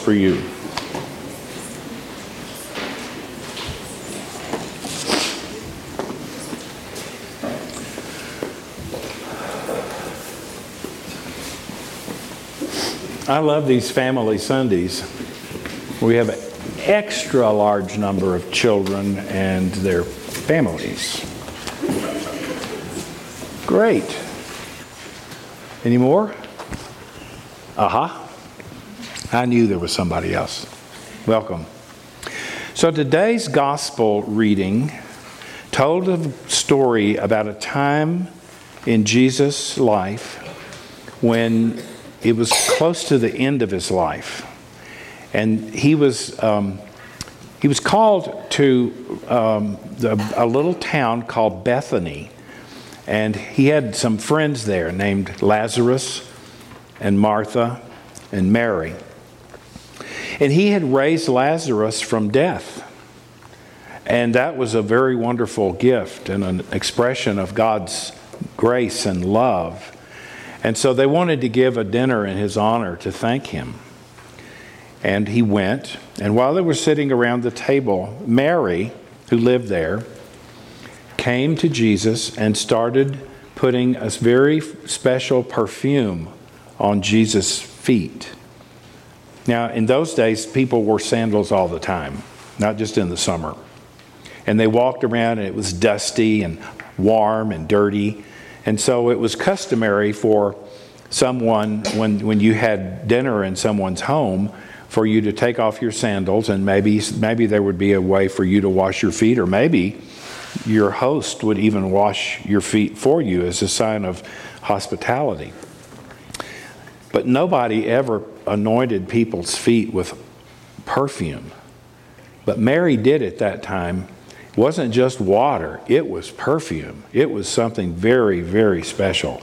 for you. I love these family Sundays. We have an extra large number of children and their families. Great. Any more? Aha. Uh-huh. I knew there was somebody else. Welcome. So today's gospel reading told a story about a time in Jesus' life when it was close to the end of his life. And he was, um, he was called to um, the, a little town called Bethany. And he had some friends there named Lazarus and Martha and Mary. And he had raised Lazarus from death. And that was a very wonderful gift and an expression of God's grace and love. And so they wanted to give a dinner in his honor to thank him. And he went, and while they were sitting around the table, Mary, who lived there, came to Jesus and started putting a very special perfume on Jesus' feet. Now, in those days, people wore sandals all the time, not just in the summer. And they walked around, and it was dusty and warm and dirty. And so it was customary for someone, when, when you had dinner in someone's home, for you to take off your sandals, and maybe, maybe there would be a way for you to wash your feet, or maybe your host would even wash your feet for you as a sign of hospitality. But nobody ever anointed people's feet with perfume. But Mary did at that time It wasn't just water, it was perfume. It was something very, very special.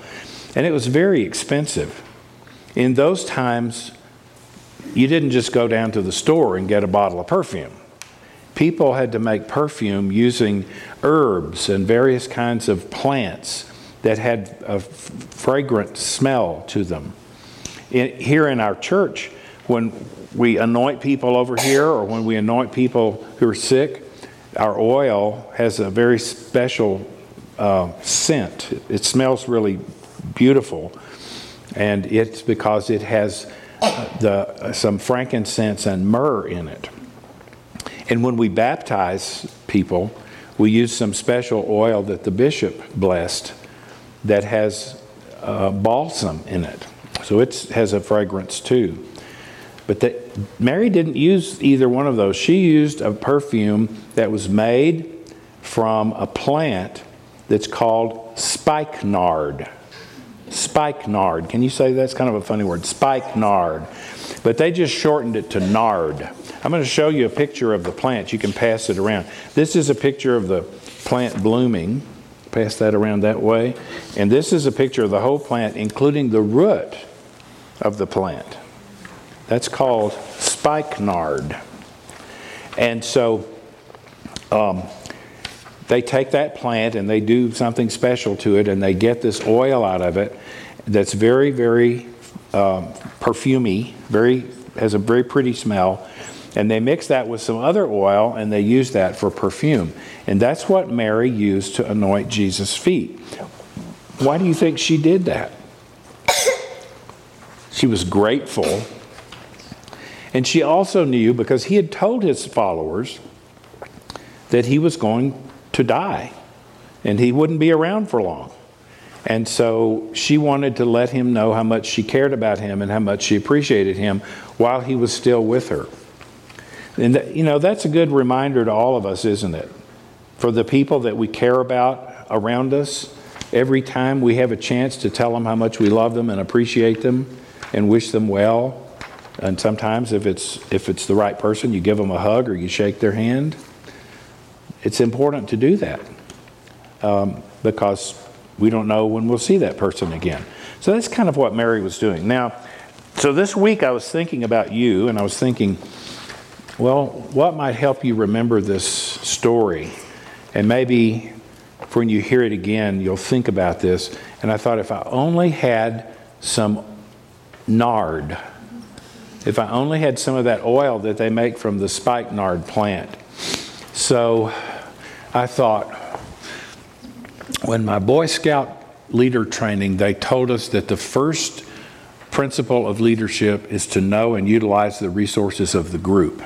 And it was very expensive. In those times, you didn't just go down to the store and get a bottle of perfume. People had to make perfume using herbs and various kinds of plants that had a fragrant smell to them. In, here in our church, when we anoint people over here or when we anoint people who are sick, our oil has a very special uh, scent. It smells really beautiful, and it's because it has the, some frankincense and myrrh in it. And when we baptize people, we use some special oil that the bishop blessed that has uh, balsam in it. So it has a fragrance too. But Mary didn't use either one of those. She used a perfume that was made from a plant that's called spikenard. Spikenard. Can you say that's kind of a funny word? Spikenard. But they just shortened it to nard. I'm going to show you a picture of the plant. You can pass it around. This is a picture of the plant blooming. Pass that around that way. And this is a picture of the whole plant, including the root of the plant. That's called spikenard. And so um, they take that plant and they do something special to it and they get this oil out of it that's very, very um, perfumy, very has a very pretty smell. And they mix that with some other oil and they use that for perfume. And that's what Mary used to anoint Jesus' feet. Why do you think she did that? She was grateful and she also knew, because he had told his followers that he was going to die and he wouldn't be around for long. And so she wanted to let him know how much she cared about him and how much she appreciated him while he was still with her. And, that, you know, that's a good reminder to all of us, isn't it? For the people that we care about around us, every time we have a chance to tell them how much we love them and appreciate them and wish them well, and sometimes, if it's, if it's the right person, you give them a hug or you shake their hand. It's important to do that um, because we don't know when we'll see that person again. So that's kind of what Mary was doing. Now, so this week I was thinking about you, and I was thinking, well, what might help you remember this story? And maybe when you hear it again, you'll think about this. And I thought if I only had some nard if I only had some of that oil that they make from the spikenard plant. So I thought, when my Boy Scout leader training, they told us that the first principle of leadership is to know and utilize the resources of the group.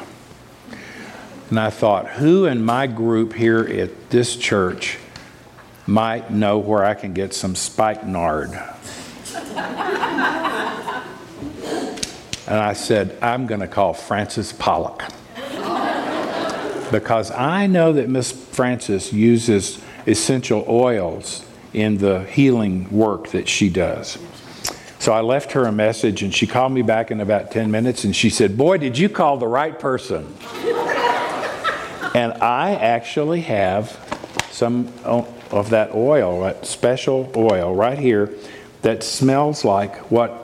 And I thought, who in my group here at this church might know where I can get some spikenard? And I said, I'm going to call Frances Pollock. because I know that Miss Frances uses essential oils in the healing work that she does. So I left her a message and she called me back in about 10 minutes and she said, Boy, did you call the right person? and I actually have some of that oil, that special oil right here that smells like what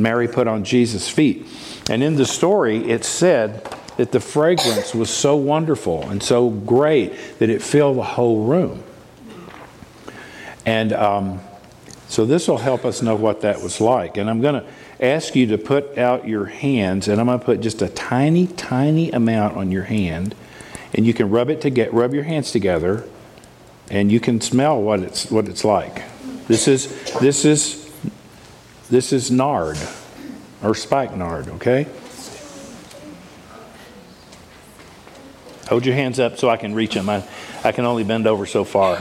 Mary put on Jesus' feet. And in the story, it said that the fragrance was so wonderful and so great that it filled the whole room. And um, so this will help us know what that was like. And I'm going to ask you to put out your hands, and I'm going to put just a tiny, tiny amount on your hand, and you can rub it to get rub your hands together, and you can smell what it's what it's like. This is this is this is nard or spikenard. Okay. Hold your hands up so I can reach them. I, I can only bend over so far.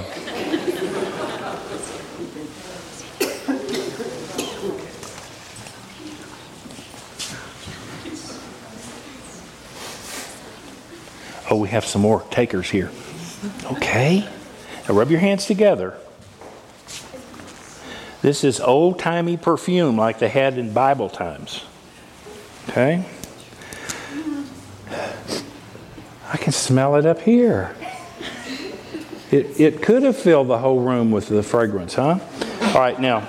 Oh, we have some more takers here. Okay. Now rub your hands together. This is old timey perfume like they had in Bible times. Okay? I can smell it up here. It, it could have filled the whole room with the fragrance, huh? All right, now,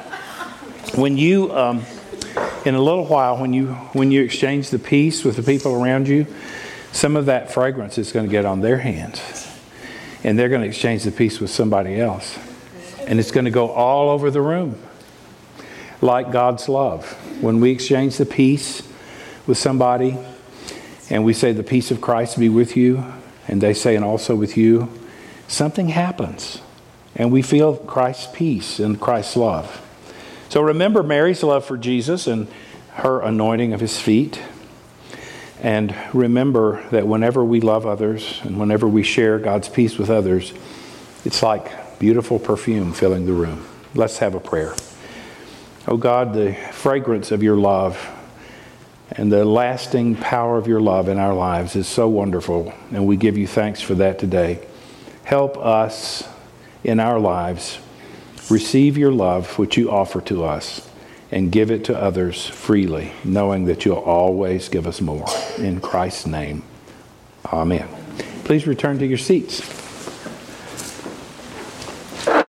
when you, um, in a little while, when you, when you exchange the peace with the people around you, some of that fragrance is going to get on their hands. And they're going to exchange the peace with somebody else. And it's going to go all over the room. Like God's love. When we exchange the peace with somebody and we say, The peace of Christ be with you, and they say, And also with you, something happens. And we feel Christ's peace and Christ's love. So remember Mary's love for Jesus and her anointing of his feet. And remember that whenever we love others and whenever we share God's peace with others, it's like beautiful perfume filling the room. Let's have a prayer. Oh God, the fragrance of your love and the lasting power of your love in our lives is so wonderful, and we give you thanks for that today. Help us in our lives receive your love, which you offer to us and give it to others freely, knowing that you'll always give us more. In Christ's name, amen. Please return to your seats.